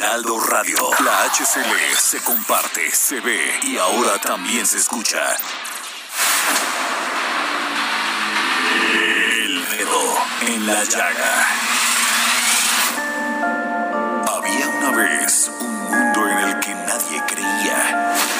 Heraldo Radio. La HCL se comparte, se ve y ahora también se escucha. El dedo en la llaga. Había una vez un mundo en el que nadie creía.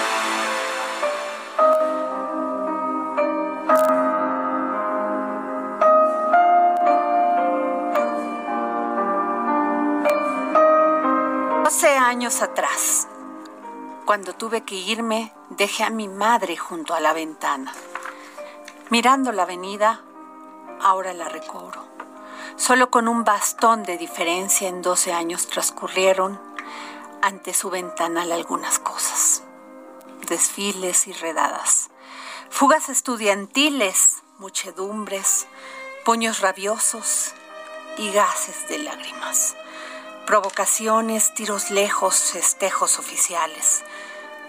Años atrás, cuando tuve que irme, dejé a mi madre junto a la ventana. Mirando la avenida, ahora la recobro. Solo con un bastón de diferencia en 12 años transcurrieron ante su ventanal algunas cosas. Desfiles y redadas, fugas estudiantiles, muchedumbres, puños rabiosos y gases de lágrimas provocaciones, tiros lejos, festejos oficiales,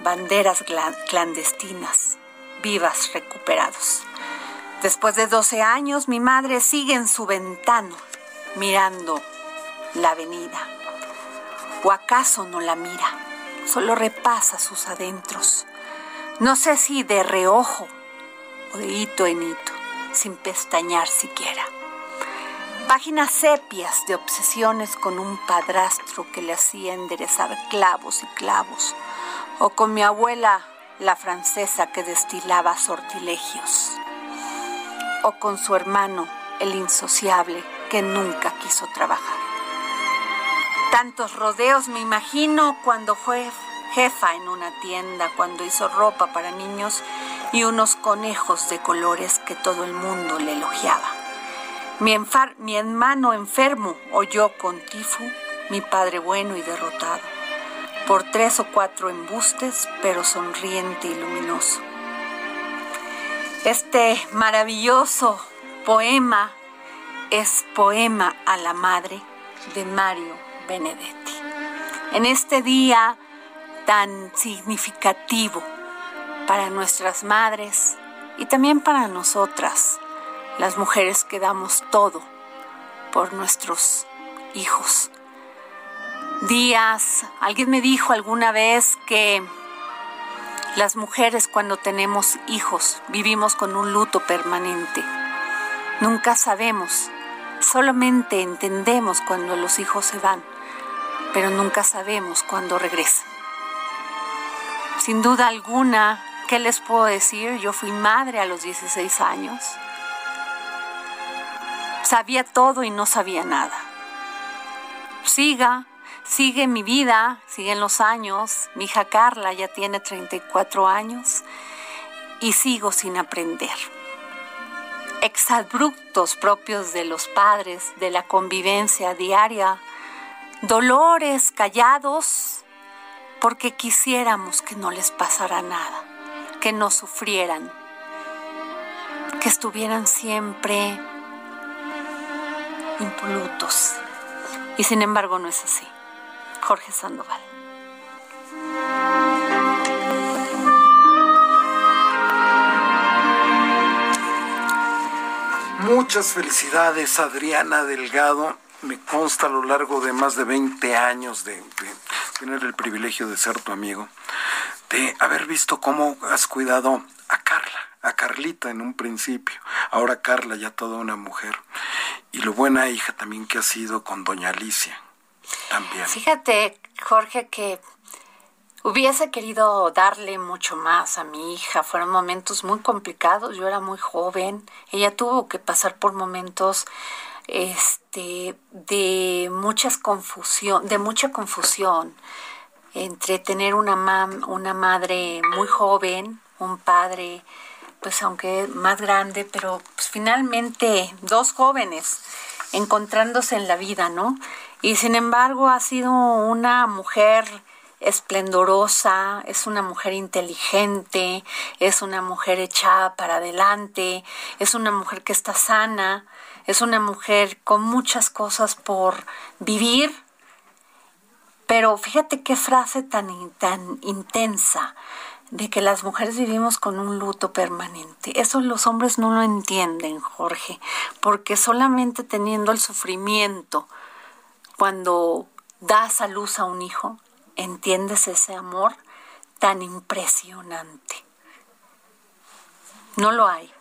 banderas clandestinas, vivas recuperados. Después de 12 años, mi madre sigue en su ventana, mirando la avenida. ¿O acaso no la mira? Solo repasa sus adentros. No sé si de reojo o de hito en hito, sin pestañear siquiera. Páginas sepias de obsesiones con un padrastro que le hacía enderezar clavos y clavos, o con mi abuela, la francesa que destilaba sortilegios, o con su hermano, el insociable, que nunca quiso trabajar. Tantos rodeos me imagino cuando fue jefa en una tienda, cuando hizo ropa para niños y unos conejos de colores que todo el mundo le elogiaba. Mi, hermano enfermo o yo con tifo, mi padre bueno y derrotado, por tres o cuatro embustes, pero sonriente y luminoso. Este maravilloso poema es Poema a la Madre de Mario Benedetti. En este día tan significativo para nuestras madres y también para nosotras, las mujeres que damos todo por nuestros hijos. Días, alguien me dijo alguna vez que las mujeres cuando tenemos hijos vivimos con un luto permanente. Nunca sabemos, solamente entendemos cuando los hijos se van, pero nunca sabemos cuándo regresan. Sin duda alguna, ¿qué les puedo decir? Yo fui madre a los 16 años sabía todo y no sabía nada. Siga, sigue mi vida, siguen los años. Mi hija Carla ya tiene 34 años y sigo sin aprender. Exabruptos propios de los padres, de la convivencia diaria, dolores callados porque quisiéramos que no les pasara nada, que no sufrieran, que estuvieran siempre impolutos. Y sin embargo no es así. Jorge Sandoval. Muchas felicidades, Adriana Delgado. Me consta a lo largo de más de 20 años de, tener el privilegio de ser tu amigo, de haber visto cómo has cuidado a Carla, a Carlita en un principio, ahora Carla ya toda una mujer, y lo buena hija también que ha sido con doña Alicia. También. Fíjate, Jorge, que hubiese querido darle mucho más a mi hija. Fueron momentos muy complicados. Yo era muy joven. Ella tuvo que pasar por momentos este de muchas confusión, de mucha confusión entre tener una mam, una madre muy joven, un padre pues aunque más grande, pero pues, finalmente dos jóvenes encontrándose en la vida, ¿no? Y sin embargo ha sido una mujer esplendorosa, es una mujer inteligente, es una mujer echada para adelante, es una mujer que está sana, es una mujer con muchas cosas por vivir. Pero fíjate qué frase tan, tan intensa de que las mujeres vivimos con un luto permanente. Eso los hombres no lo entienden, Jorge, porque solamente teniendo el sufrimiento cuando das a luz a un hijo, entiendes ese amor tan impresionante. No lo hay.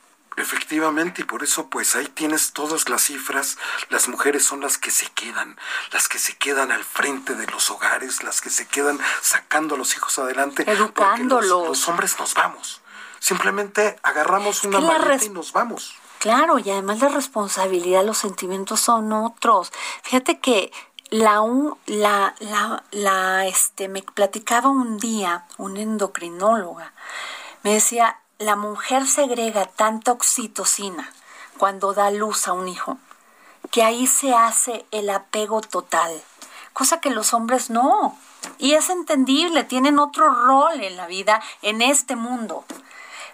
Efectivamente, y por eso pues ahí tienes todas las cifras. Las mujeres son las que se quedan, las que se quedan al frente de los hogares, las que se quedan sacando a los hijos adelante. Educándolos. Los, los, hombres nos vamos. Simplemente agarramos una maleta y nos vamos. Claro, y además la responsabilidad, los sentimientos son otros. Fíjate que la, la, la, la, este, me platicaba un día una endocrinóloga. Me decía, la mujer segrega tanta oxitocina cuando da luz a un hijo que ahí se hace el apego total, cosa que los hombres no. Y es entendible, tienen otro rol en la vida, en este mundo.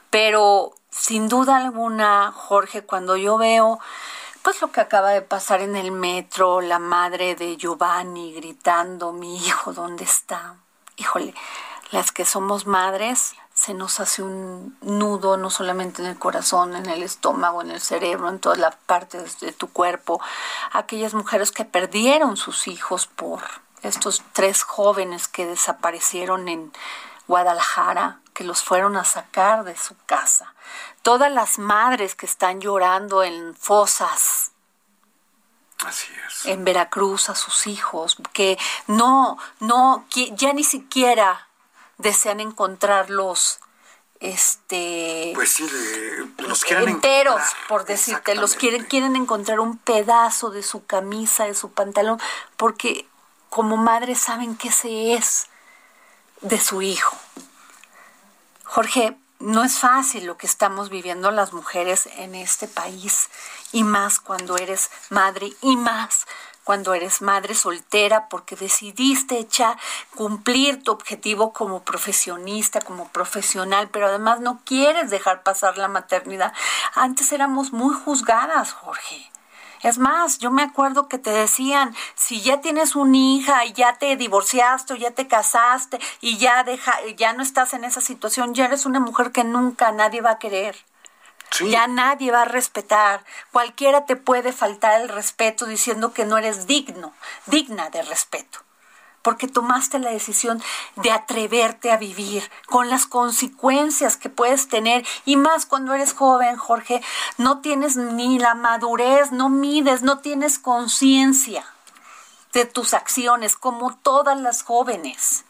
Pero sin duda alguna, Jorge, cuando yo veo pues lo que acaba de pasar en el metro, la madre de Giovanni gritando, mi hijo, ¿dónde está? Híjole, las que somos madres se nos hace un nudo no solamente en el corazón, en el estómago, en el cerebro, en todas las partes de tu cuerpo. Aquellas mujeres que perdieron sus hijos por estos tres jóvenes que desaparecieron en Guadalajara, que los fueron a sacar de su casa. Todas las madres que están llorando en fosas. Así es. En Veracruz a sus hijos, que no, no, ya ni siquiera desean encontrarlos este pues sí los quieren enteros por decirte los quieren quieren encontrar un pedazo de su camisa de su pantalón porque como madre saben que ese es de su hijo. Jorge no es fácil lo que estamos viviendo las mujeres en este país y más cuando eres madre y más cuando eres madre soltera porque decidiste echar, cumplir tu objetivo como profesionista, como profesional, pero además no quieres dejar pasar la maternidad. Antes éramos muy juzgadas, Jorge. Es más, yo me acuerdo que te decían, si ya tienes una hija y ya te divorciaste o ya te casaste y ya deja, ya no estás en esa situación, ya eres una mujer que nunca nadie va a querer. Ya nadie va a respetar. Cualquiera te puede faltar el respeto diciendo que no eres digno, digna de respeto. Porque tomaste la decisión de atreverte a vivir con las consecuencias que puedes tener. Y más cuando eres joven, Jorge, no tienes ni la madurez, no mides, no tienes conciencia de tus acciones, como todas las jóvenes.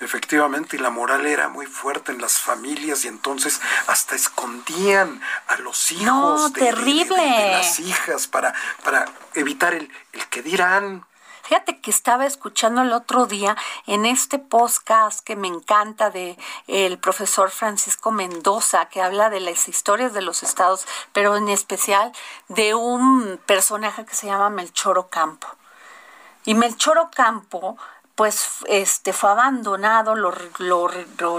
Efectivamente, y la moral era muy fuerte en las familias y entonces hasta escondían a los hijos de, terrible. las hijas para, para evitar el, el que dirán. Fíjate que estaba escuchando el otro día en este podcast que me encanta de el profesor Francisco Mendoza que habla de las historias de los estados, pero en especial de un personaje que se llama Melchor Ocampo. Y Melchor Ocampo pues este fue abandonado, lo, lo,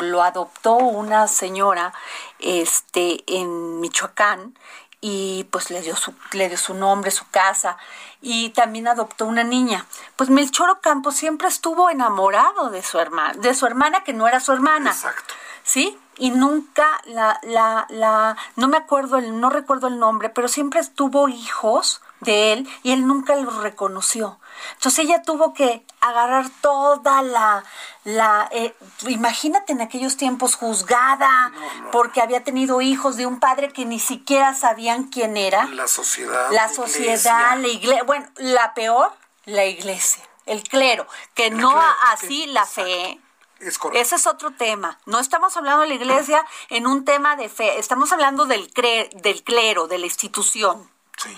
lo, adoptó una señora este en Michoacán y pues le dio su le dio su nombre, su casa y también adoptó una niña. Pues Melchor Ocampo siempre estuvo enamorado de su hermana, de su hermana que no era su hermana. Exacto. ¿Sí? Y nunca la la la no me acuerdo el no recuerdo el nombre, pero siempre tuvo hijos de él y él nunca lo reconoció. Entonces ella tuvo que agarrar toda la, la eh, imagínate en aquellos tiempos juzgada porque había tenido hijos de un padre que ni siquiera sabían quién era. La sociedad. La sociedad, la iglesia, bueno, la peor, la iglesia, el clero, que no así la fe. Es Ese es otro tema. No estamos hablando de la iglesia en un tema de fe, estamos hablando del, del clero, de la institución. Sí.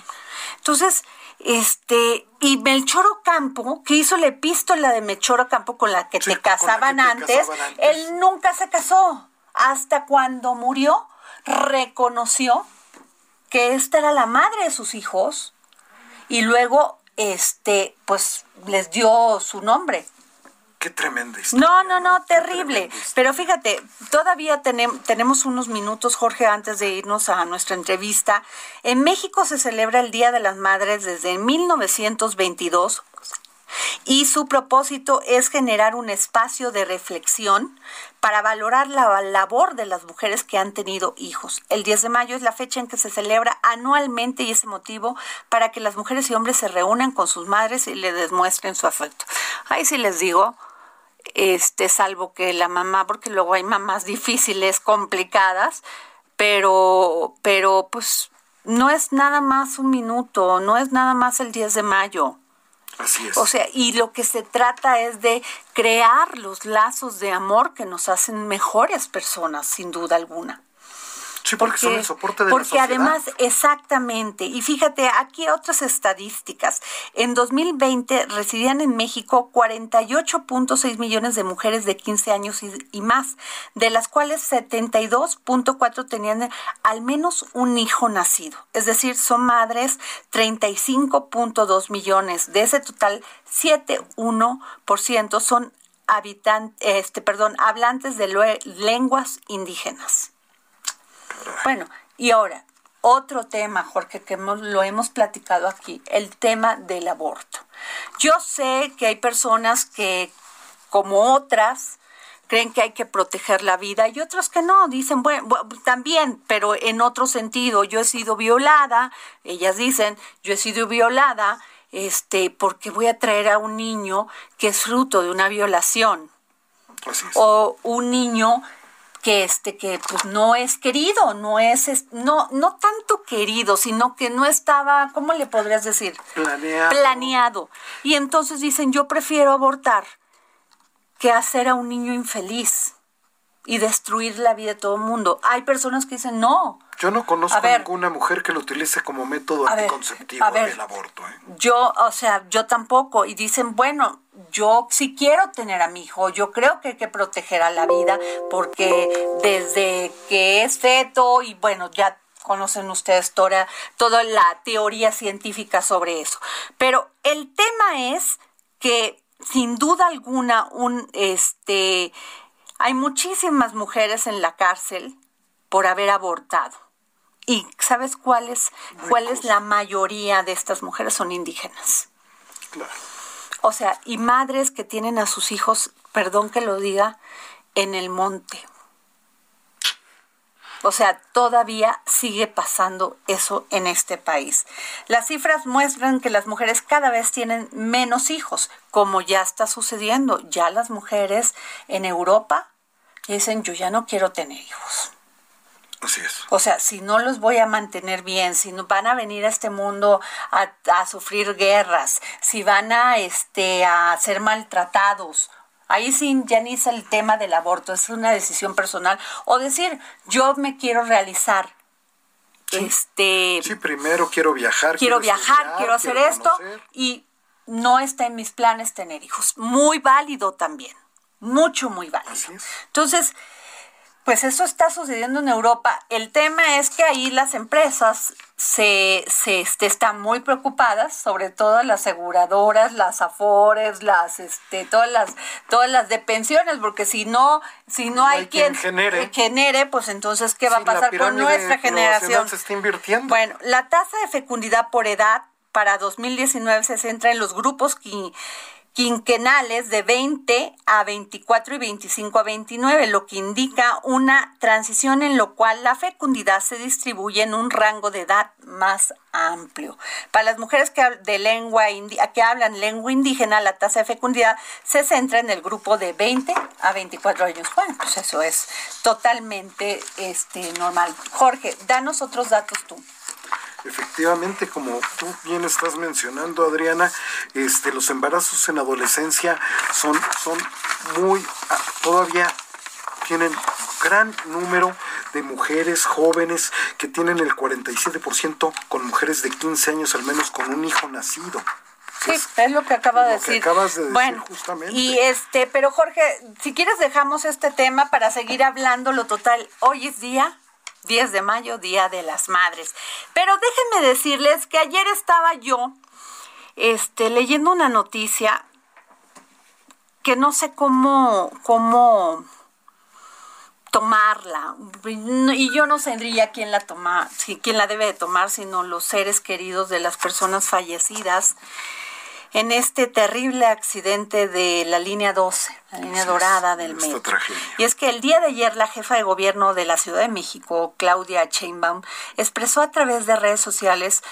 Entonces, este, y Melchor Ocampo, que hizo la epístola de Melchor Ocampo con la que, te, casaban antes, él nunca se casó. Hasta cuando murió, reconoció que esta era la madre de sus hijos y luego, este, pues les dio su nombre. Qué tremenda historia. No, no, no, terrible. Pero fíjate, todavía tenemos unos minutos, Jorge, antes de irnos a nuestra entrevista. En México se celebra el Día de las Madres desde 1922 y su propósito es generar un espacio de reflexión para valorar la labor de las mujeres que han tenido hijos. El 10 de mayo es la fecha en que se celebra anualmente y ese motivo para que las mujeres y hombres se reúnan con sus madres y le demuestren su afecto. Ahí sí les digo, este, salvo que la mamá, porque luego hay mamás difíciles, complicadas, pero, pero pues no es nada más un minuto, no es nada más el 10 de mayo. Así es. O sea, y lo que se trata es de crear los lazos de amor que nos hacen mejores personas, sin duda alguna. Sí, porque, son el soporte de porque además, exactamente. Y fíjate, aquí otras estadísticas. En 2020 residían en México 48.6 millones de mujeres de 15 años y, más, de las cuales 72.4 tenían al menos un hijo nacido. Es decir, son madres 35.2 millones. De ese total, 7.1% son habitantes, este, perdón, hablantes de lenguas indígenas. Bueno, y ahora, otro tema, Jorge, que lo hemos platicado aquí, el tema del aborto. Yo sé que hay personas que, como otras, creen que hay que proteger la vida y otras que no, dicen, bueno, también, pero en otro sentido, yo he sido violada, ellas dicen, yo he sido violada, este, porque voy a traer a un niño que es fruto de una violación. O un niño que este que pues no es querido, no es no no tanto querido, sino que no estaba, ¿cómo le podrías decir? Planeado. Planeado. Y entonces dicen, "Yo prefiero abortar que hacer a un niño infeliz y destruir la vida de todo el mundo." Hay personas que dicen, "No, yo no conozco a ninguna mujer que lo utilice como método anticonceptivo del aborto. ¿eh? Yo, o sea, yo tampoco. Y dicen, bueno, yo sí quiero tener a mi hijo, yo creo que hay que proteger a la vida porque desde que es feto y bueno, ya conocen ustedes toda, toda la teoría científica sobre eso. Pero el tema es que sin duda alguna un este hay muchísimas mujeres en la cárcel por haber abortado. ¿Y sabes cuál es, cuál es la mayoría de estas mujeres? Son indígenas. Claro. O sea, y madres que tienen a sus hijos, perdón que lo diga, en el monte. O sea, todavía sigue pasando eso en este país. Las cifras muestran que las mujeres cada vez tienen menos hijos, como ya está sucediendo. Ya las mujeres en Europa dicen, yo ya no quiero tener hijos. Así es. O sea, si no los voy a mantener bien, si no van a venir a este mundo a, sufrir guerras, si van a este a ser maltratados, ahí sí ya ni es el tema del aborto, es una decisión personal o decir, yo me quiero realizar. Este Sí, primero quiero viajar, quiero, viajar, quiero hacer esto y no está en mis planes tener hijos. Muy válido también. Mucho muy válido. Entonces, pues eso está sucediendo en Europa. El tema es que ahí las empresas se, se este, están muy preocupadas, sobre todo las aseguradoras, las afores, las este, todas las todas las de pensiones, porque si no si no, hay, quien, genere. genere. pues entonces qué va a pasar con nuestra generación. Se está invirtiendo. Bueno, la tasa de fecundidad por edad para 2019 se centra en los grupos que quinquenales de 20 a 24 y 25 a 29, lo que indica una transición en lo cual la fecundidad se distribuye en un rango de edad más amplio. Para las mujeres que, de lengua que hablan lengua indígena, la tasa de fecundidad se centra en el grupo de 20 a 24 años. Bueno, pues eso es totalmente este, normal. Jorge, danos otros datos tú. Efectivamente, como tú bien estás mencionando, Adriana, este, los embarazos en adolescencia son, son muy, ah, todavía tienen gran número de mujeres jóvenes que tienen el 47% con mujeres de 15 años al menos con un hijo nacido. Sí, es, lo que acaba de decir. acabas de decir bueno, justamente. Y este, pero Jorge, si quieres dejamos este tema para seguir hablando lo total. Hoy es día 10 de mayo, Día de las Madres. Pero déjenme decirles que ayer estaba yo este, leyendo una noticia que no sé cómo, cómo tomarla. Y yo no tendría quién la toma, quién la debe de tomar, sino los seres queridos de las personas fallecidas en este terrible accidente de la línea 12, la línea dorada del metro. Y es que el día de ayer la jefa de gobierno de la Ciudad de México, Claudia Sheinbaum, expresó a través de redes sociales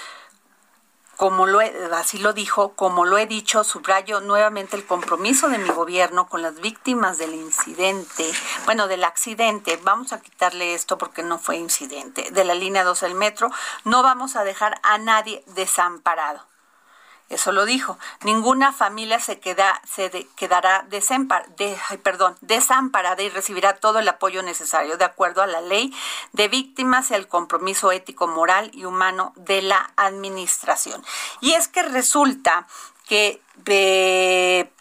como lo así lo dijo, como lo he dicho, subrayo nuevamente el compromiso de mi gobierno con las víctimas del incidente, bueno, del accidente, vamos a quitarle esto porque no fue incidente, de la línea 2 del metro, no vamos a dejar a nadie desamparado. Eso lo dijo. Ninguna familia se, queda, se quedará desamparada y recibirá todo el apoyo necesario de acuerdo a la ley de víctimas y al compromiso ético, moral y humano de la administración. Y es que resulta que eh,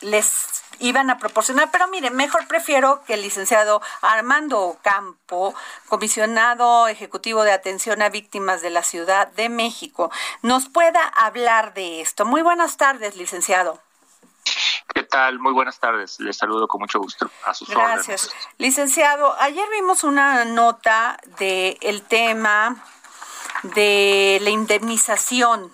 les iban a proporcionar. Pero mire, mejor prefiero que el licenciado Armando Campo, comisionado ejecutivo de atención a víctimas de la Ciudad de México, nos pueda hablar de esto. Muy buenas tardes, licenciado. ¿Qué tal? Muy buenas tardes. Les saludo con mucho gusto. A sus Gracias. Licenciado, ayer vimos una nota del el tema de la indemnización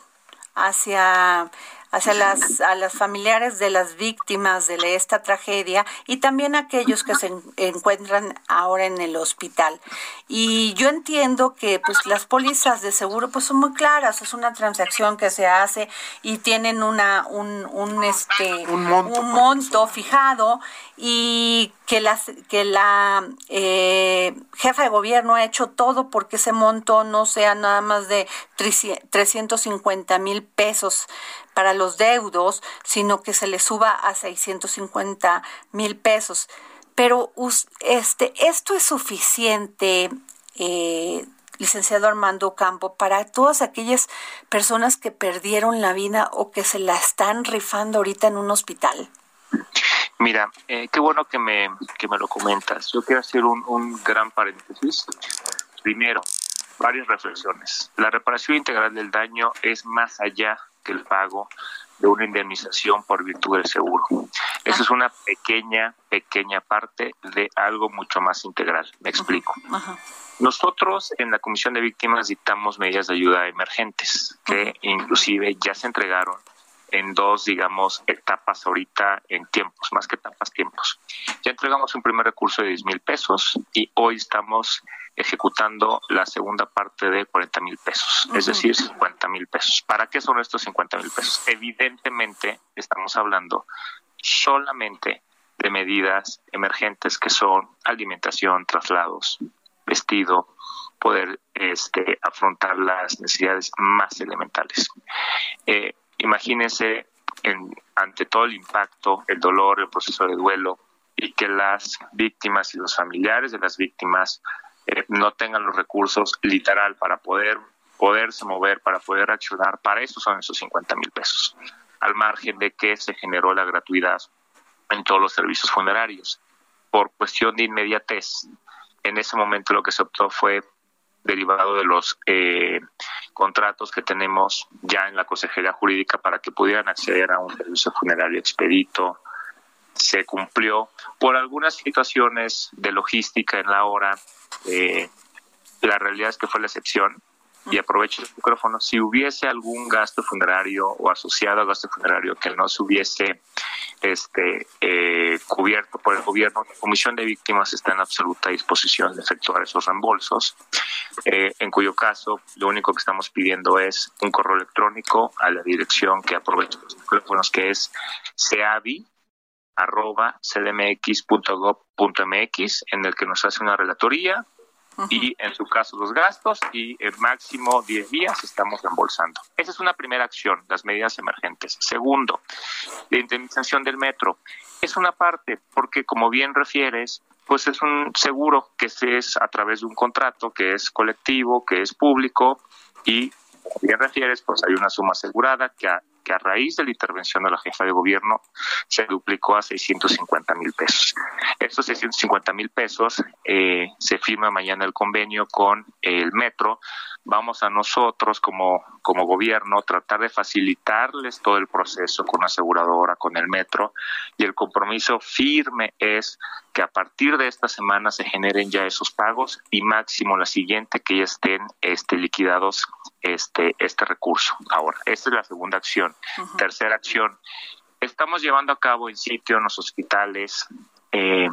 hacia hacia las, a las familiares de las víctimas de esta tragedia y también aquellos que se encuentran ahora en el hospital. Y yo entiendo que pues las pólizas de seguro pues son muy claras, es una transacción que se hace y tienen una un, un este un monto, fijado y que las que la eh, jefa de gobierno ha hecho todo porque ese monto no sea nada más de 350 mil pesos para los deudos, sino que se le suba a 650 mil pesos. Pero este, esto es suficiente, eh, licenciado Armando Campo, para todas aquellas personas que perdieron la vida o que se la están rifando ahorita en un hospital. Mira, eh, qué bueno que me, que me lo comentas. Yo quiero hacer un, un gran paréntesis. Primero, varias reflexiones. La reparación integral del daño es más allá que el pago de una indemnización por virtud del seguro. Eso es una pequeña, pequeña parte de algo mucho más integral. Me explico. Nosotros en la Comisión de Víctimas dictamos medidas de ayuda emergentes que inclusive ya se entregaron en dos, digamos, etapas ahorita en tiempos, más que etapas, tiempos. Ya entregamos un primer recurso de 10 mil pesos y hoy estamos ejecutando la segunda parte de 40 mil pesos, es decir, 50 mil pesos. ¿Para qué son estos 50 mil pesos? Evidentemente estamos hablando solamente de medidas emergentes que son alimentación, traslados, vestido, poder este, afrontar las necesidades más elementales. Eh, imagínense en, ante todo el impacto, el dolor, el proceso de duelo y que las víctimas y los familiares de las víctimas eh, no tengan los recursos literal para poder poderse mover, para poder accionar, para eso son esos 50 mil pesos, al margen de que se generó la gratuidad en todos los servicios funerarios. Por cuestión de inmediatez, en ese momento lo que se optó fue derivado de los eh, contratos que tenemos ya en la Consejería Jurídica para que pudieran acceder a un servicio funerario expedito. Se cumplió por algunas situaciones de logística en la hora, eh, la realidad es que fue la excepción. Y aprovecho el micrófono, si hubiese algún gasto funerario o asociado a gasto funerario que no se hubiese este, eh, cubierto por el gobierno, la Comisión de Víctimas está en absoluta disposición de efectuar esos reembolsos, eh, en cuyo caso lo único que estamos pidiendo es un correo electrónico a la dirección que aprovecho los micrófonos, que es seavi arroba en el que nos hace una relatoría y en su caso los gastos y el máximo 10 días estamos reembolsando. Esa es una primera acción, las medidas emergentes. Segundo, la indemnización del metro. Es una parte porque como bien refieres, pues es un seguro que es a través de un contrato que es colectivo, que es público y como bien refieres, pues hay una suma asegurada que que a raíz de la intervención de la jefa de gobierno se duplicó a 650 mil pesos. Estos 650 mil pesos eh, se firma mañana el convenio con el metro. Vamos a nosotros como, como gobierno tratar de facilitarles todo el proceso con la aseguradora, con el metro y el compromiso firme es que a partir de esta semana se generen ya esos pagos y máximo la siguiente que ya estén este, liquidados este, este recurso. Ahora, esta es la segunda acción. Tercera acción, estamos llevando a cabo en sitio en los hospitales. Eh,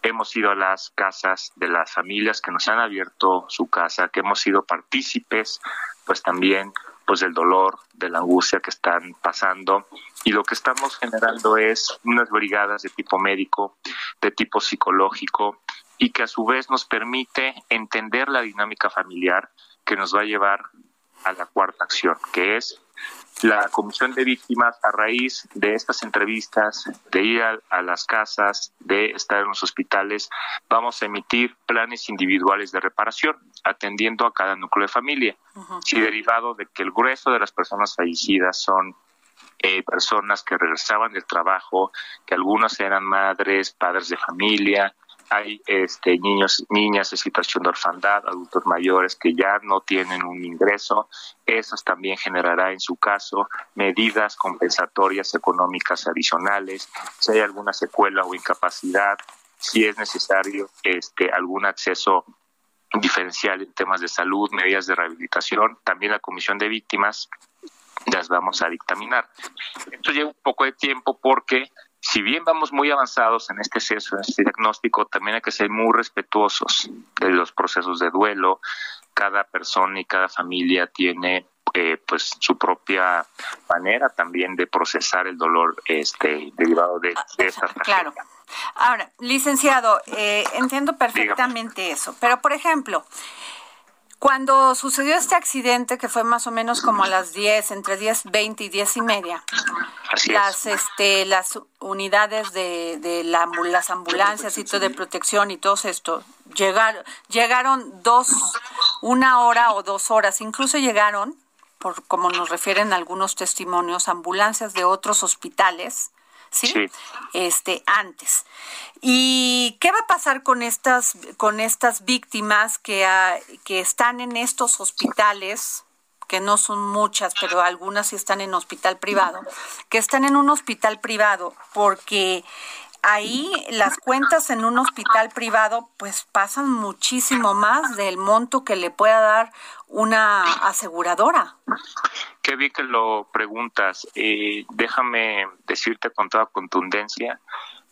hemos ido a las casas de las familias que nos han abierto su casa, que hemos sido partícipes, pues también pues del dolor, de la angustia que están pasando. Y lo que estamos generando es unas brigadas de tipo médico, de tipo psicológico y que a su vez nos permite entender la dinámica familiar que nos va a llevar a la cuarta acción, que es la Comisión de Víctimas a raíz de estas entrevistas, de ir a, las casas, de estar en los hospitales, vamos a emitir planes individuales de reparación, atendiendo a cada núcleo de familia. Si derivado de que el grueso de las personas fallecidas son eh, personas que regresaban del trabajo, que algunas eran madres, padres de familia, hay este, niños, niñas en situación de orfandad, adultos mayores que ya no tienen un ingreso. Eso también generará en su caso medidas compensatorias económicas adicionales. Si hay alguna secuela o incapacidad, si es necesario este, algún acceso diferencial en temas de salud, medidas de rehabilitación, también la Comisión de Víctimas las vamos a dictaminar. Esto lleva un poco de tiempo porque si bien vamos muy avanzados en este en este diagnóstico, también hay que ser muy respetuosos de los procesos de duelo. Cada persona y cada familia tiene eh, pues su propia manera también de procesar el dolor este derivado de, esta tragedia. Claro. Ahora, licenciado, eh, entiendo perfectamente eso, pero por ejemplo, cuando sucedió este accidente, que fue más o menos como a las 10, entre 10, 20 y 10 y media, las, este, las unidades de, de la, las ambulancias y todo de protección y todo esto, llegaron, llegaron dos, una hora o dos horas, incluso llegaron, por como nos refieren algunos testimonios, ambulancias de otros hospitales, ¿sí? Este, antes. ¿Y qué va a pasar con estas, con estas víctimas que, que están en estos hospitales? que no son muchas, pero algunas sí están en hospital privado, que están en un hospital privado porque ahí las cuentas en un hospital privado pues pasan muchísimo más del monto que le pueda dar una aseguradora. Qué bien que lo preguntas. Eh, déjame decirte con toda contundencia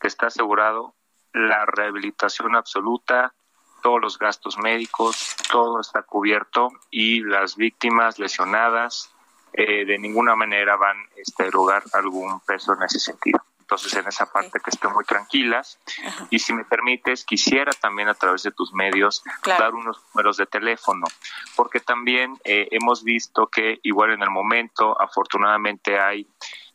que está asegurado la rehabilitación absoluta, todos los gastos médicos, todo está cubierto y las víctimas lesionadas eh, de ninguna manera van este, a erogar algún peso en ese sentido. Entonces, en esa parte que estén muy tranquilas. Y si me permites, quisiera también a través de tus medios dar unos números de teléfono, porque también eh, hemos visto que igual en el momento, afortunadamente hay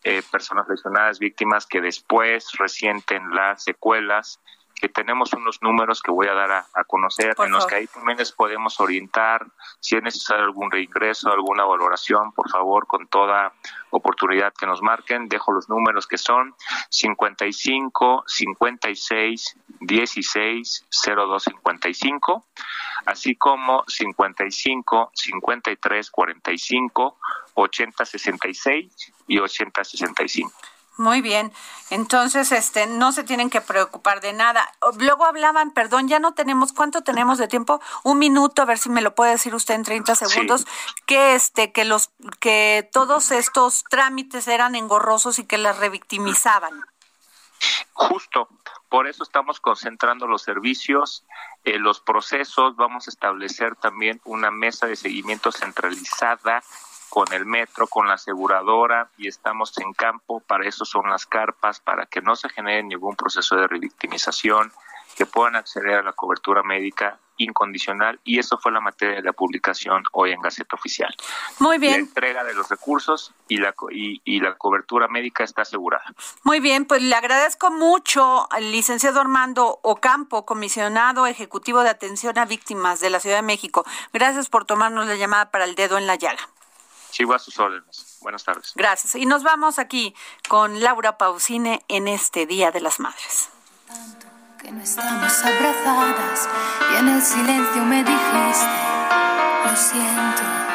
eh, personas lesionadas, víctimas que después resienten las secuelas que tenemos unos números que voy a dar a, conocer, en los que ahí también les podemos orientar si es necesario algún reingreso, alguna valoración, por favor, con toda oportunidad que nos marquen. Dejo los números que son 55 56 16 02 55, así como 55 53 45 80 66 y 80 65. Muy bien. Entonces, este, no se tienen que preocupar de nada. Luego hablaban, perdón, ya no tenemos, ¿cuánto tenemos de tiempo? Un minuto, a ver si me lo puede decir usted en 30 segundos, que este, que los, que todos estos trámites eran engorrosos y que las revictimizaban. Justo, por eso estamos concentrando los servicios, eh, los procesos, vamos a establecer también una mesa de seguimiento centralizada con el metro, con la aseguradora y estamos en campo, para eso son las carpas, para que no se genere ningún proceso de revictimización, que puedan acceder a la cobertura médica incondicional y eso fue la materia de la publicación hoy en Gaceta Oficial. Muy bien. La entrega de los recursos y la, y, la cobertura médica está asegurada. Muy bien, pues le agradezco mucho al licenciado Armando Ocampo, comisionado ejecutivo de atención a víctimas de la Ciudad de México. Gracias por tomarnos la llamada para el dedo en la llaga. Sigo a sus órdenes. Buenas tardes. Gracias. Y nos vamos aquí con Laura Pausine en este Día de las Madres que no estamos abrazadas y en el silencio me dijiste, lo siento.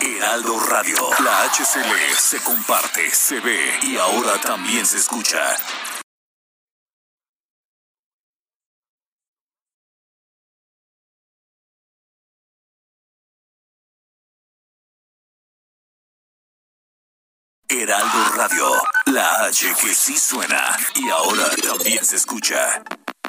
Heraldo Radio, la HCL se comparte, se ve y ahora también se escucha. Heraldo Radio, la H que sí suena y ahora también se escucha.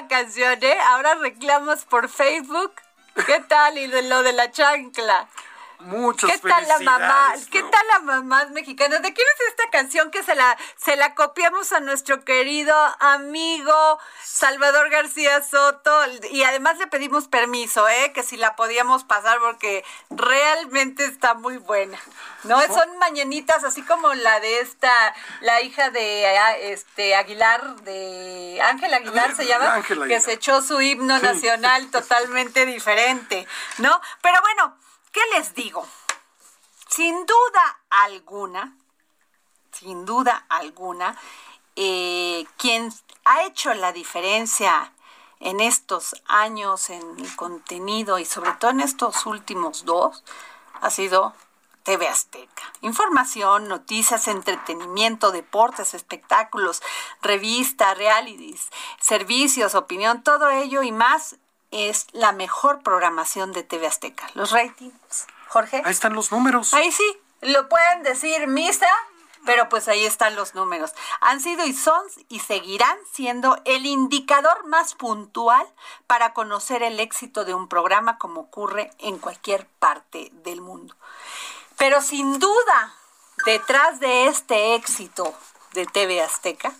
La canción, eh? Ahora reclamos por Facebook. ¿Qué tal? Y lo de la chancla. Muchas ¿Qué tal la mamá? ¿Qué tal la mamá mexicana? ¿De quién es esta canción que se la se la copiamos a nuestro querido amigo Salvador García Soto y además le pedimos permiso, eh, que si la podíamos pasar porque realmente está muy buena. No, son mañanitas así como la de esta la hija de ah, este Aguilar de Ángel Aguilar se llama, que se echó su himno nacional totalmente diferente, ¿no? Pero bueno, ¿Qué les digo? Sin duda alguna, sin duda alguna, eh, quien ha hecho la diferencia en estos años en el contenido y sobre todo en estos últimos dos ha sido TV Azteca. Información, noticias, entretenimiento, deportes, espectáculos, revistas, realities, servicios, opinión, todo ello y más es la mejor programación de TV Azteca. Los ratings, Jorge. Ahí están los números. Ahí sí, lo pueden decir misa, pero pues ahí están los números. Han sido y son y seguirán siendo el indicador más puntual para conocer el éxito de un programa como ocurre en cualquier parte del mundo. Pero sin duda, detrás de este éxito de TV Azteca,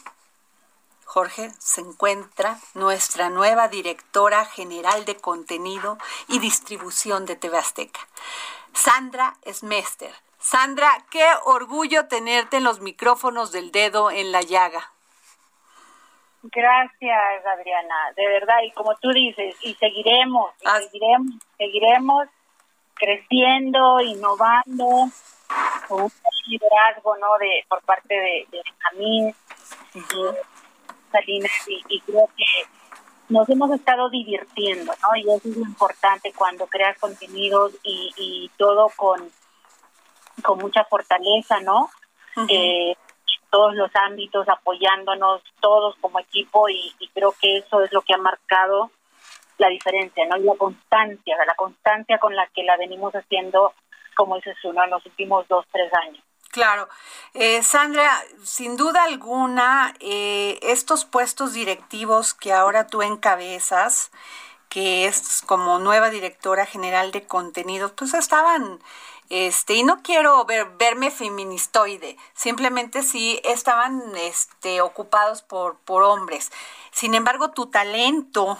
Jorge, se encuentra nuestra nueva directora general de contenido y distribución de TV Azteca, Sandra Smester. Sandra, qué orgullo tenerte en los micrófonos del dedo en la llaga. Gracias, Adriana, de verdad, y como tú dices, y seguiremos, y Ah. seguiremos, seguiremos creciendo, innovando, con un liderazgo, ¿no? De por parte de, de Benjamín, Salinas, y, y creo que nos hemos estado divirtiendo, ¿no? Y eso es lo importante cuando creas contenidos y, y todo con, con mucha fortaleza, ¿no? Eh, todos los ámbitos apoyándonos todos como equipo y, y creo que eso es lo que ha marcado la diferencia, ¿no? Y la constancia, la constancia con la que la venimos haciendo, como dices tú, ¿no? En los últimos dos, tres años. Claro. Eh, Sandra, sin duda alguna, eh, estos puestos directivos que ahora tú encabezas, que es como nueva directora general de contenidos, pues estaban, este, y no quiero ver, verme feministoide, simplemente sí estaban este, ocupados por, por hombres. Sin embargo, tu talento,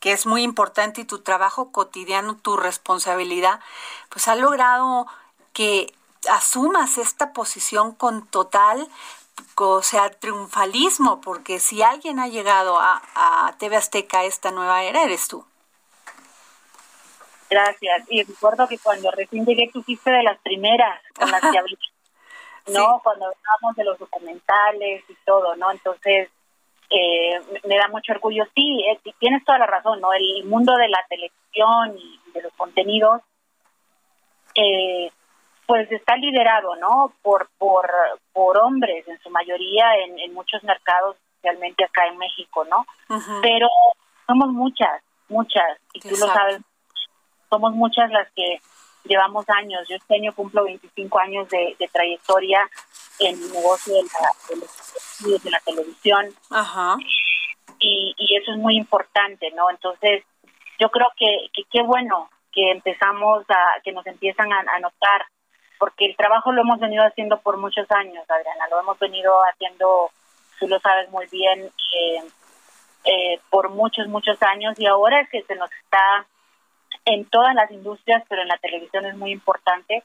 que es muy importante, y tu trabajo cotidiano, tu responsabilidad, pues ha logrado que asumas esta posición con total, o sea, triunfalismo, porque si alguien ha llegado a, a TV Azteca a esta nueva era, eres tú. Gracias. Y recuerdo que cuando recién llegué tú fuiste de las primeras con las que hablé, ¿no? Cuando hablábamos de los documentales y todo, ¿no? Entonces, eh, me da mucho orgullo. Sí, eh, tienes toda la razón, ¿no? El mundo de la televisión y de los contenidos, eh, pues está liderado, ¿no? Por, por, por hombres, en su mayoría, en, en muchos mercados, especialmente acá en México, ¿no? Pero somos muchas, muchas, y tú lo Exacto. sabes, somos muchas las que llevamos años. Yo este año cumplo 25 años de, de trayectoria en el negocio de la, de de la televisión Ajá. y, y eso es muy importante, ¿no? Entonces, yo creo que que qué bueno que empezamos a, que nos empiezan a, a notar, porque el trabajo lo hemos venido haciendo por muchos años, Adriana, lo hemos venido haciendo, tú lo sabes muy bien, eh, eh, por muchos, muchos años y ahora es que se nos está en todas las industrias, pero en la televisión es muy importante,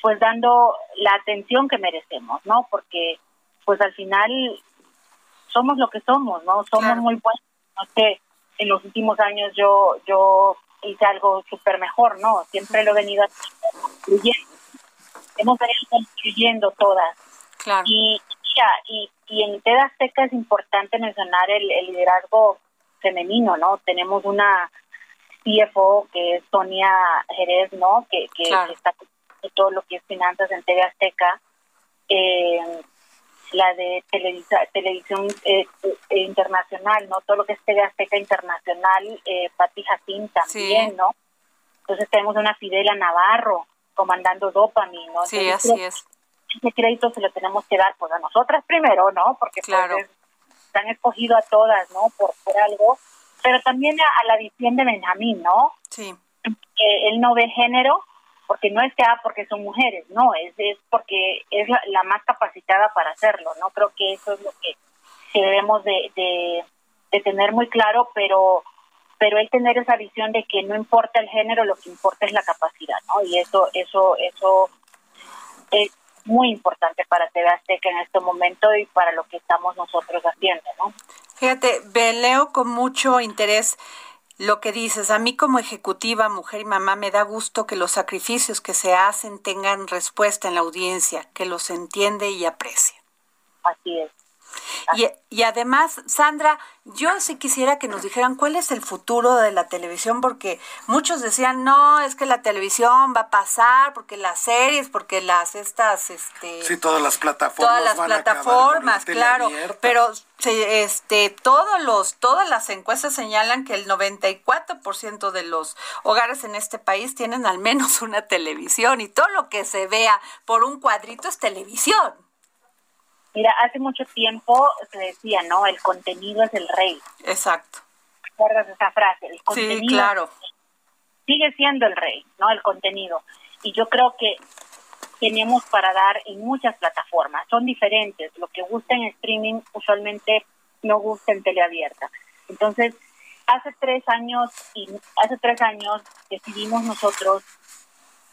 pues dando la atención que merecemos, ¿no? Porque pues al final somos lo que somos, ¿no? Somos Claro. muy buenos. No sé, en los últimos años yo yo hice algo súper mejor, ¿no? Siempre lo he venido construyendo. Hemos venido construyendo todas. Claro. Y, y, y en TED Azteca es importante mencionar el, el liderazgo femenino, ¿no? Tenemos una CFO que es Sonia Jerez, ¿no? Que, que, Claro. que está con todo lo que es finanzas en TV Azteca. Eh, la de televisa, televisión eh, eh, internacional, ¿no? Todo lo que es TV Azteca internacional, eh, Pati Jacín también, Sí. ¿no? Entonces tenemos una Fidela Navarro comandando Dopamine, ¿no? Sí, Entonces, así es. ese crédito se lo tenemos que dar pues a nosotras primero, ¿no? Porque pues, Claro. se han escogido a todas, ¿no? Por, por algo, pero también a, a la visión de Benjamín, ¿no? Sí. Que él no ve género porque no es que ah, porque son mujeres, no, es, es porque es la, la más capacitada para hacerlo, ¿no? Creo que eso es lo que, que debemos de, de, de tener muy claro, pero pero él tener esa visión de que no importa el género, lo que importa es la capacidad, ¿no? Y eso eso eso es muy importante para TV Azteca en este momento y para lo que estamos nosotros haciendo, ¿no? Fíjate, leo con mucho interés lo que dices. A mí como ejecutiva, mujer y mamá, me da gusto que los sacrificios que se hacen tengan respuesta en la audiencia, que los entiende y aprecia. Así es. Y, y, además, Sandra, yo sí quisiera que nos dijeran cuál es el futuro de la televisión, porque muchos decían, no, es que la televisión va a pasar, porque las series, porque las estas, este... Sí, todas las plataformas. Todas las plataformas, claro, pero este, todos los, todas las encuestas señalan que el 94% de los hogares en este país tienen al menos una televisión y todo lo que se vea por un cuadrito es televisión. Mira, hace mucho tiempo se decía, ¿no? El contenido es el rey. Exacto. ¿Recuerdas esa frase? El contenido sí, claro. Sigue siendo el rey, ¿no? El contenido. Y yo creo que tenemos para dar en muchas plataformas. Son diferentes. Lo que gusta en streaming usualmente no gusta en teleabierta. Entonces, hace tres años y hace tres años decidimos nosotros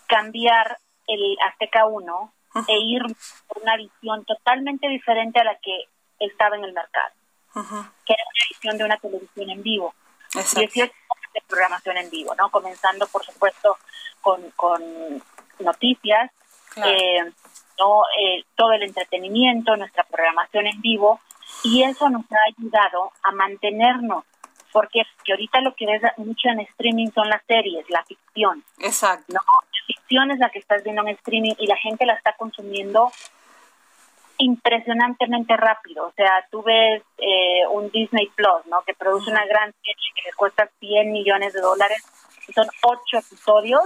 cambiar el Azteca 1 e ir por una visión totalmente diferente a la que estaba en el mercado, que era una visión de una televisión en vivo. Exacto. Y de programación en vivo, ¿no? Comenzando, por supuesto, con, con noticias, eh, ¿no? Eh, todo el entretenimiento, nuestra programación en vivo, y eso nos ha ayudado a mantenernos porque que ahorita lo que ves mucho en streaming son las series, la ficción. Exacto. No, la ficción es la que estás viendo en streaming y la gente la está consumiendo impresionantemente rápido. O sea, tú ves eh, un Disney Plus, ¿no? Que produce una gran serie que le cuesta 100 millones de dólares. Y son ocho episodios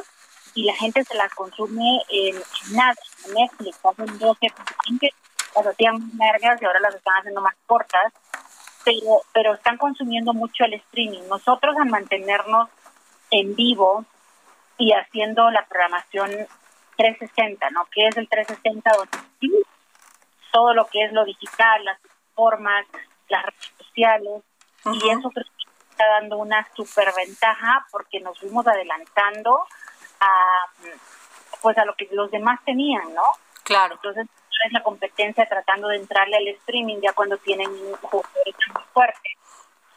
y la gente se las consume en, nada, en Netflix. Hacen 12, las hacían largas y ahora las están haciendo más cortas pero, pero están consumiendo mucho el streaming. Nosotros al mantenernos en vivo y haciendo la programación 360, ¿no? Que es el 360 donde todo lo que es lo digital, las formas, las redes sociales, y eso creo que está dando una superventaja porque nos fuimos adelantando a pues a lo que los demás tenían, ¿no? Claro. Entonces, es la competencia tratando de entrarle al streaming ya cuando tienen un jugadores muy fuerte,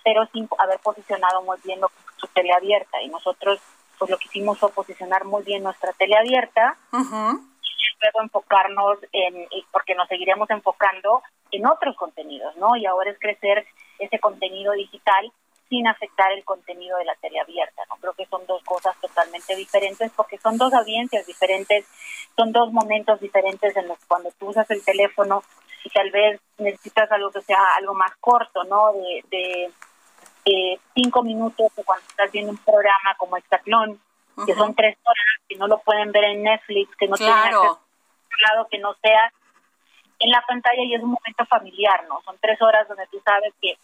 pero sin haber posicionado muy bien su tele abierta. Y nosotros, pues lo que hicimos fue posicionar muy bien nuestra tele abierta y luego enfocarnos en, porque nos seguiremos enfocando en otros contenidos, ¿no? Y ahora es crecer ese contenido digital sin afectar el contenido de la tele abierta. ¿no? Creo que son dos cosas totalmente diferentes porque son dos audiencias diferentes, son dos momentos diferentes en los cuando tú usas el teléfono y tal vez necesitas algo que sea algo más corto, ¿no? De, de, cinco minutos o cuando estás viendo un programa como Estatlón, que son tres horas, que no lo pueden ver en Netflix, que no tienen acceso lado que no sea en la pantalla y es un momento familiar, ¿no? Son tres horas donde tú sabes que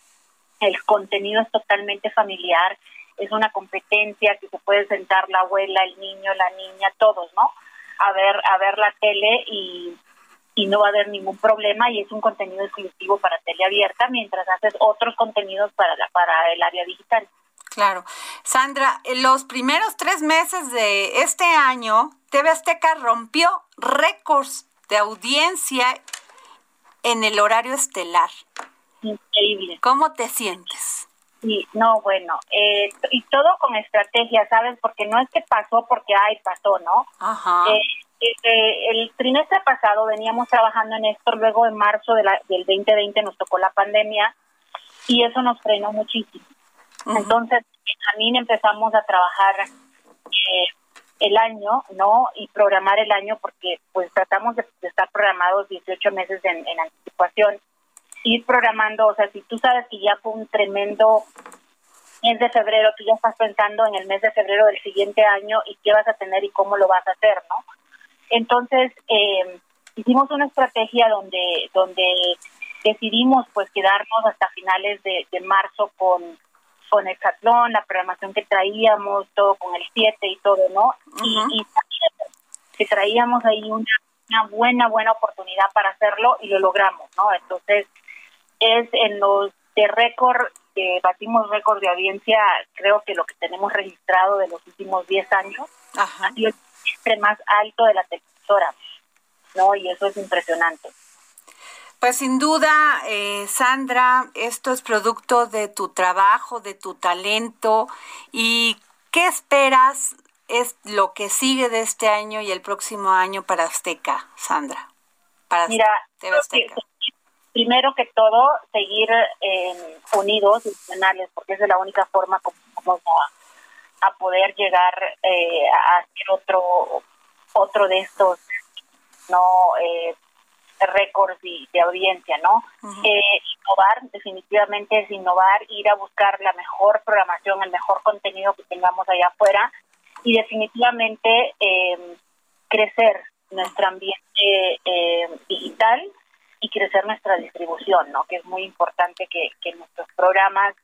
el contenido es totalmente familiar, es una competencia que se puede sentar la abuela, el niño, la niña, todos, ¿no? A ver, a ver la tele y, y no va a haber ningún problema y es un contenido exclusivo para tele abierta mientras haces otros contenidos para, la, para el área digital. Claro. Sandra, los primeros tres meses de este año, TV Azteca rompió récords de audiencia en el horario estelar increíble. ¿Cómo te sientes? Sí, no, bueno, eh, y todo con estrategia, ¿sabes? Porque no es que pasó porque, ay, pasó, ¿no? Ajá. Eh, eh, el trimestre pasado veníamos trabajando en esto, luego en marzo de la, del 2020 nos tocó la pandemia y eso nos frenó muchísimo. Entonces, también empezamos a trabajar el año, ¿no? Y programar el año porque pues tratamos de, estar programados 18 meses en, en anticipación ir programando, o sea, si tú sabes que ya fue un tremendo mes de febrero, tú ya estás pensando en el mes de febrero del siguiente año y qué vas a tener y cómo lo vas a hacer, ¿no? Entonces, eh, hicimos una estrategia donde, donde decidimos pues quedarnos hasta finales de, marzo con, con Exatlón, la programación que traíamos, todo con el 7 y todo, ¿no? Y, y que traíamos ahí una, una buena, buena oportunidad para hacerlo y lo logramos, ¿no? Entonces, es en los de récord, que batimos récord de audiencia, creo que lo que tenemos registrado de los últimos 10 años, ha sido el más alto de la televisora, ¿no? Y eso es impresionante. Pues sin duda, eh, Sandra, esto es producto de tu trabajo, de tu talento. ¿Y qué esperas es lo que sigue de este año y el próximo año para Azteca, Sandra? Para Mira, TV Azteca primero que todo, seguir eh, unidos, nacionales, porque es de la única forma como vamos a, a poder llegar eh, a hacer otro, otro de estos no eh, récords y de audiencia, ¿no? eh, innovar, definitivamente es innovar, ir a buscar la mejor programación, el mejor contenido que tengamos allá afuera y definitivamente eh, crecer nuestro ambiente eh, digital y crecer nuestra distribución, ¿no? Que es muy importante que, que nuestros programas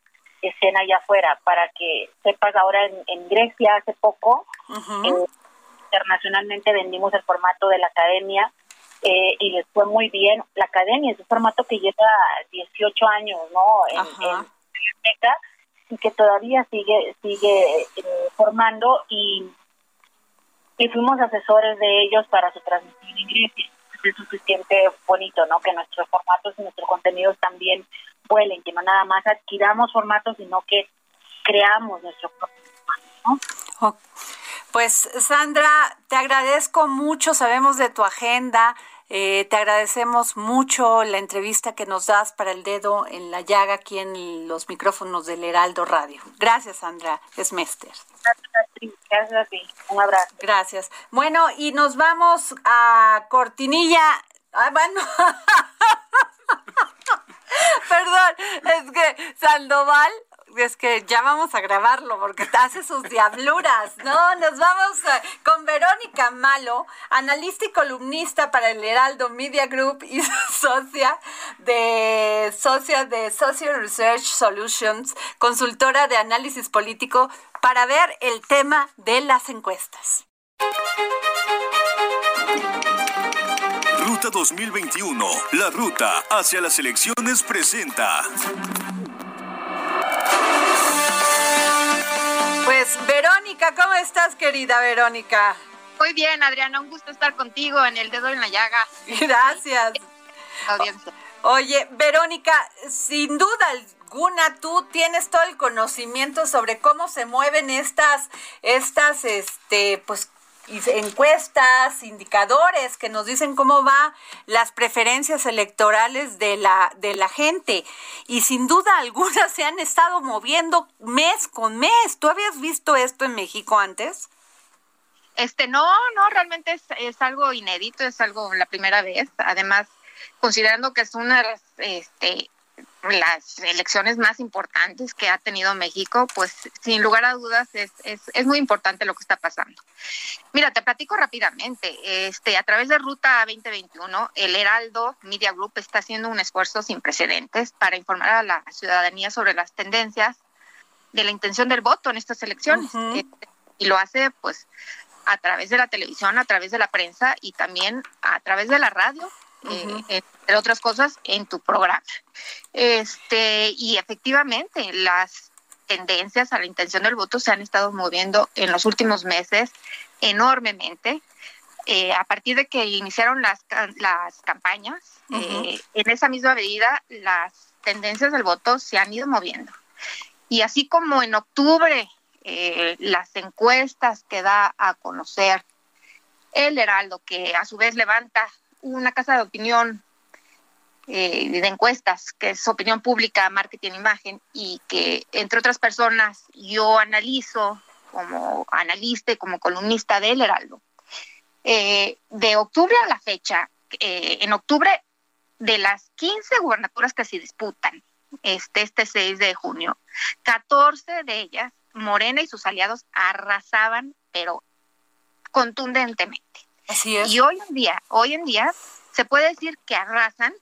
estén allá afuera para que sepas ahora en, en Grecia hace poco eh, internacionalmente vendimos el formato de la academia eh, y les fue muy bien. La academia es un formato que lleva 18 años, ¿no? En, en Azteca, y que todavía sigue sigue eh, formando y, y fuimos asesores de ellos para su transmisión en Grecia. Es suficiente bonito, ¿no? Que nuestros formatos y nuestros contenidos también vuelen, que no nada más adquiramos formatos, sino que creamos nuestro propio formato, ¿no? Pues Sandra, te agradezco mucho, sabemos de tu agenda, eh, te agradecemos mucho la entrevista que nos das para el dedo en la llaga aquí en los micrófonos del Heraldo Radio. Gracias, Sandra Smester. Gracias a ti, gracias a ti. Un abrazo. Gracias. Bueno, y nos vamos a Cortinilla. Ah, bueno. Perdón, es que Sandoval, es que ya vamos a grabarlo porque te hace sus diabluras. No, nos vamos eh, con Verónica Malo, analista y columnista para el Heraldo Media Group y socia de socia de Social Research Solutions, consultora de análisis político para ver el tema de las encuestas. Ruta 2021, la ruta hacia las elecciones presenta. Verónica, ¿cómo estás, querida Verónica? Muy bien, Adriana, un gusto estar contigo en el dedo en la llaga. Gracias. Audiencia. Oye, Verónica, sin duda alguna tú tienes todo el conocimiento sobre cómo se mueven estas, estas, este, pues encuestas, indicadores que nos dicen cómo va las preferencias electorales de la de la gente y sin duda alguna se han estado moviendo mes con mes. ¿Tú habías visto esto en México antes? Este, no, no, realmente es, es algo inédito, es algo la primera vez. Además, considerando que es una este, las elecciones más importantes que ha tenido México, pues sin lugar a dudas es, es, es, muy importante lo que está pasando. Mira, te platico rápidamente. Este, a través de Ruta 2021, el Heraldo Media Group está haciendo un esfuerzo sin precedentes para informar a la ciudadanía sobre las tendencias de la intención del voto en estas elecciones. Uh -huh. este, y lo hace, pues, a través de la televisión, a través de la prensa y también a través de la radio, uh -huh. eh, entre otras cosas, en tu programa. Este, y efectivamente, las tendencias a la intención del voto se han estado moviendo en los últimos meses enormemente. Eh, a partir de que iniciaron las, las campañas, uh -huh. eh, en esa misma medida las tendencias del voto se han ido moviendo. Y así como en octubre eh, las encuestas que da a conocer el Heraldo, que a su vez levanta una casa de opinión eh, de encuestas, que es opinión pública, marketing, imagen, y que entre otras personas yo analizo como analista y como columnista del Heraldo. Eh, de octubre a la fecha, eh, en octubre de las 15 gubernaturas que se disputan este, este 6 de junio, 14 de ellas, Morena y sus aliados arrasaban, pero contundentemente. Así es. Y hoy en día, hoy en día, se puede decir que arrasan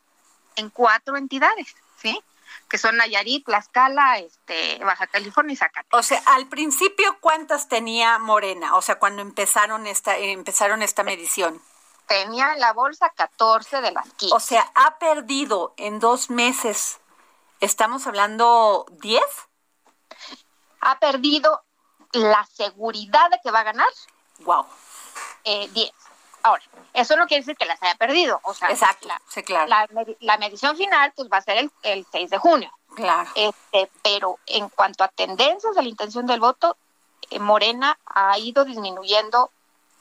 en cuatro entidades, ¿sí? Que son Nayarit, Tlaxcala, este, Baja California y Zacatecas. O sea, al principio, ¿cuántas tenía Morena? O sea, cuando empezaron esta, empezaron esta medición. Tenía en la bolsa 14 de las 15. O sea, ha perdido en dos meses, ¿estamos hablando 10? Ha perdido la seguridad de que va a ganar. Wow. Eh, 10. Ahora, eso no quiere decir que las haya perdido. O sea, Exacto, la, sí, claro. la, la, medición final pues va a ser el, el 6 de junio. Claro. Este, pero en cuanto a tendencias de la intención del voto, eh, Morena ha ido disminuyendo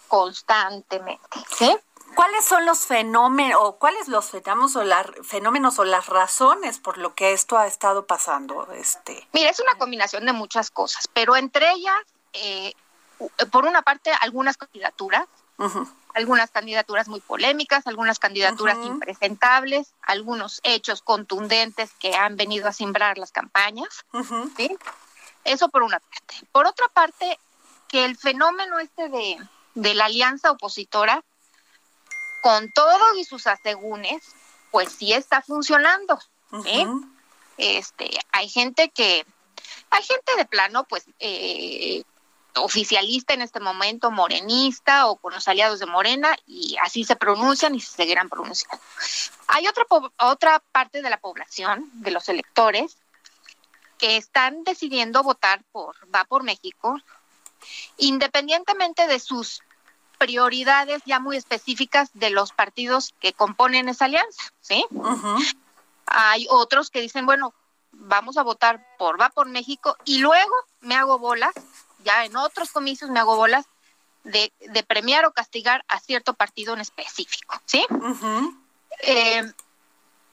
constantemente. ¿sí? ¿Cuáles son los fenómenos o cuáles los fenómenos o, las fenómenos o las razones por lo que esto ha estado pasando? Este. Mira, es una combinación de muchas cosas, pero entre ellas, eh, por una parte, algunas candidaturas, algunas candidaturas muy polémicas, algunas candidaturas impresentables, algunos hechos contundentes que han venido a simbrar las campañas. ¿sí? Eso por una parte. Por otra parte, que el fenómeno este de, de la alianza opositora, con todo y sus asegúnes, pues sí está funcionando. Este, hay gente que, hay gente de plano, pues, eh, oficialista en este momento, morenista o con los aliados de Morena, y así se pronuncian y se seguirán pronunciando. Hay otra, otra parte de la población, de los electores, que están decidiendo votar por Va por México, independientemente de sus prioridades ya muy específicas de los partidos que componen esa alianza, ¿sí? Hay otros que dicen, bueno, vamos a votar por Va por México y luego me hago bolas, ya en otros comicios me hago bolas de, premiar o castigar a cierto partido en específico, ¿sí? Eh,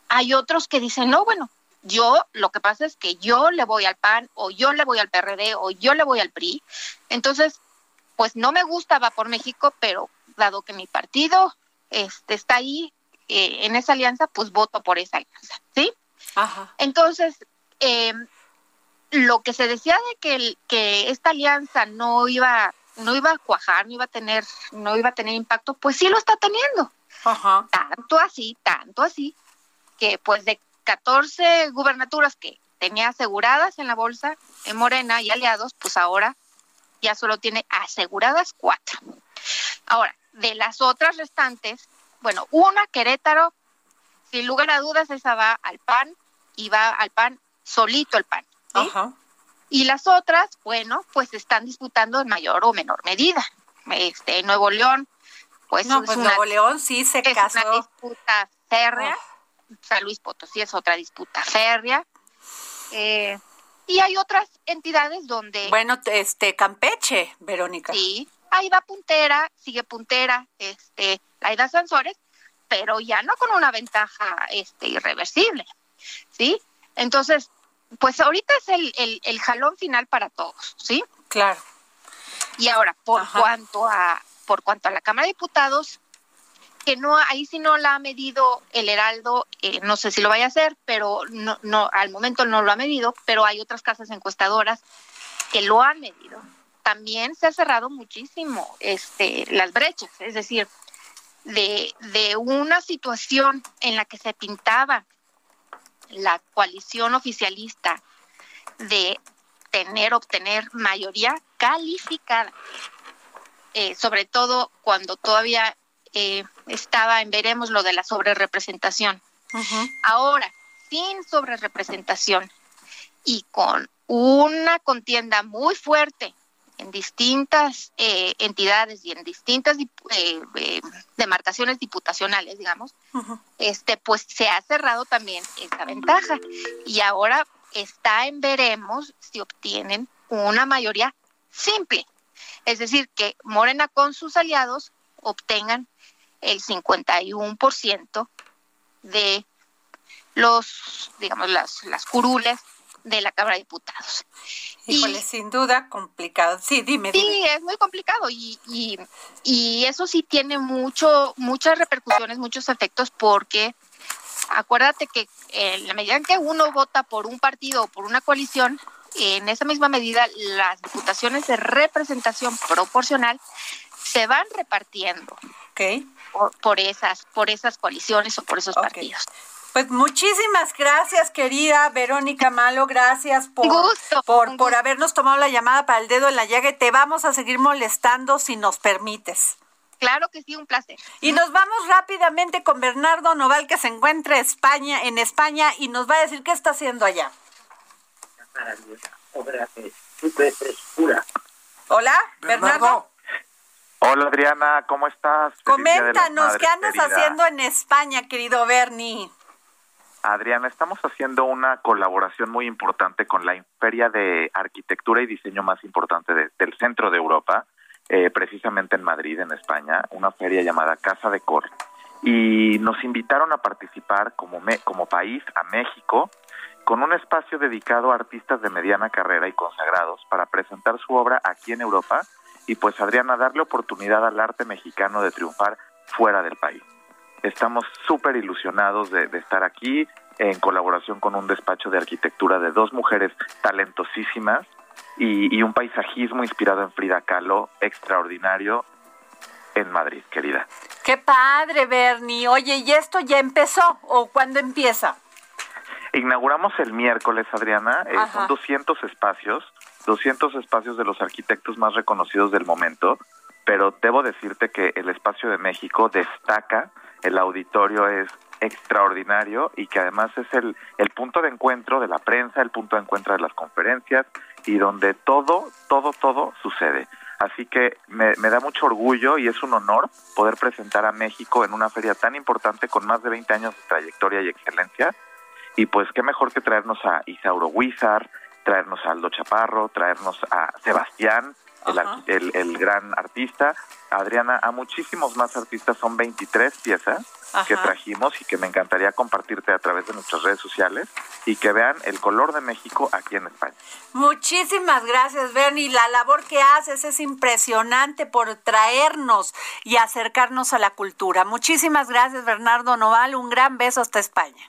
hay otros que dicen, no, bueno, yo lo que pasa es que yo le voy al PAN o yo le voy al PRD o yo le voy al PRI. Entonces, pues no me gusta Va por México, pero dado que mi partido este, está ahí eh, en esa alianza, pues voto por esa alianza, ¿sí? Ajá. Entonces, eh, lo que se decía de que, que esta alianza no iba, no iba a cuajar, no iba a tener, no iba a tener impacto, pues sí lo está teniendo. Ajá. Tanto así, tanto así, que pues de 14 gubernaturas que tenía aseguradas en la bolsa, en Morena y aliados, pues ahora ya solo tiene aseguradas cuatro. Ahora, de las otras restantes, bueno, una, Querétaro, sin lugar a dudas, esa va al PAN y va al PAN solito el PAN. Y las otras, bueno, pues están disputando en mayor o menor medida. Este, Nuevo León, pues, no, pues Nuevo León sí se es casó. una disputa férrea. San Luis Potosí es otra disputa férrea. Eh, y hay otras entidades donde... Bueno, este Campeche, Verónica. Sí, ahí va puntera, sigue puntera, este, Laida Sansores, pero ya no con una ventaja este, irreversible, ¿sí? Entonces, pues ahorita es el, el, jalón final para todos, ¿sí? Claro. Y ahora, por cuanto a por cuanto a la Cámara de Diputados, que no, ahí sí no la ha medido el Heraldo, eh, no sé si lo vaya a hacer, pero no, no, al momento no lo ha medido, pero hay otras casas encuestadoras que lo han medido. También se ha cerrado muchísimo este, las brechas, es decir, de, de una situación en la que se pintaba la coalición oficialista de tener, obtener mayoría calificada, eh, sobre todo cuando todavía eh, estaba en veremos lo de la sobrerepresentación. Ahora, sin sobrerepresentación y con una contienda muy fuerte en distintas eh, entidades y en distintas eh, demarcaciones diputacionales, digamos, este, pues se ha cerrado también esa ventaja. Y ahora está en veremos si obtienen una mayoría simple, es decir, que Morena con sus aliados obtengan el 51% de los, digamos, las, las curules de la Cámara de Diputados. Híjole, sin duda complicado. Sí, dime. Sí, es muy complicado y, y, y eso sí tiene mucho, muchas repercusiones, muchos efectos porque acuérdate que en la medida en que uno vota por un partido o por una coalición, en esa misma medida las diputaciones de representación proporcional se van repartiendo. Okay por, esas, por esas coaliciones o por esos partidos. Pues muchísimas gracias, querida Verónica Malo, gracias por, por, por habernos tomado la llamada para el dedo en la llaga te vamos a seguir molestando si nos permites. Claro que sí, un placer. Y nos vamos rápidamente con Bernardo Noval, que se encuentra España, en España y nos va a decir qué está haciendo allá. Hola, Bernardo. Hola Adriana, ¿cómo estás? Coméntanos, ¿qué andas haciendo en España, querido Bernie? Adriana, estamos haciendo una colaboración muy importante con la feria de arquitectura y diseño más importante del centro de Europa eh, precisamente en Madrid, en España, una feria llamada Casa de Cor. Y nos invitaron a participar como, como país a México con un espacio dedicado a artistas de mediana carrera y consagrados para presentar su obra aquí en Europa y pues Adriana darle oportunidad al arte mexicano de triunfar fuera del país. Estamos súper ilusionados de, estar aquí en colaboración con un despacho de arquitectura de dos mujeres talentosísimas y, un paisajismo inspirado en Frida Kahlo extraordinario en Madrid, querida. Qué padre, Bernie. Oye, ¿y esto ya empezó o cuándo empieza? Inauguramos el miércoles, Adriana, eh, son 200 espacios, 200 espacios de los arquitectos más reconocidos del momento, pero debo decirte que el espacio de México destaca, el auditorio es extraordinario y que además es el, el punto de encuentro de la prensa, el punto de encuentro de las conferencias y donde todo, todo, todo sucede. Así que me, me, da mucho orgullo y es un honor poder presentar a México en una feria tan importante con más de 20 años de trayectoria y excelencia y pues qué mejor que traernos a Isauro Huizar, traernos a Aldo Chaparro, traernos a Sebastián, el, el, gran artista, Adriana, a muchísimos más artistas, son 23 piezas que trajimos y que me encantaría compartirte a través de nuestras redes sociales y que vean el color de México aquí en España. Muchísimas gracias, Bernie. La labor que haces es impresionante por traernos y acercarnos a la cultura. Muchísimas gracias, Bernardo Noval. Un gran beso hasta España.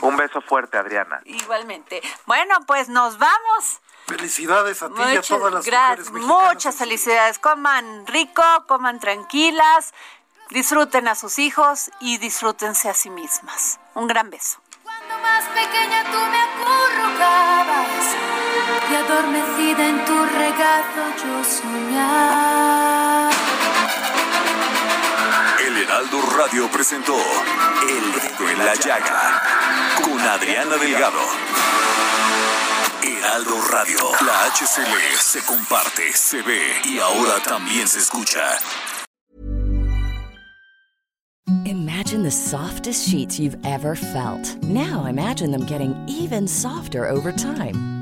Un beso fuerte, Adriana. Igualmente. Bueno, pues nos vamos. Felicidades a ti y a todas las gracias, Muchas felicidades. Coman rico, coman tranquilas, disfruten a sus hijos y disfrútense a sí mismas. Un gran beso. Cuando más pequeña tú me acurrucabas y adormecida en tu regazo yo soñaba. El Heraldo Radio presentó El Dedo en la Llaga con Adriana Delgado. Heraldo Radio, la HCL se comparte, se ve y ahora también se escucha. Imagine the softest sheets you've ever felt. Now imagine them getting even softer over time.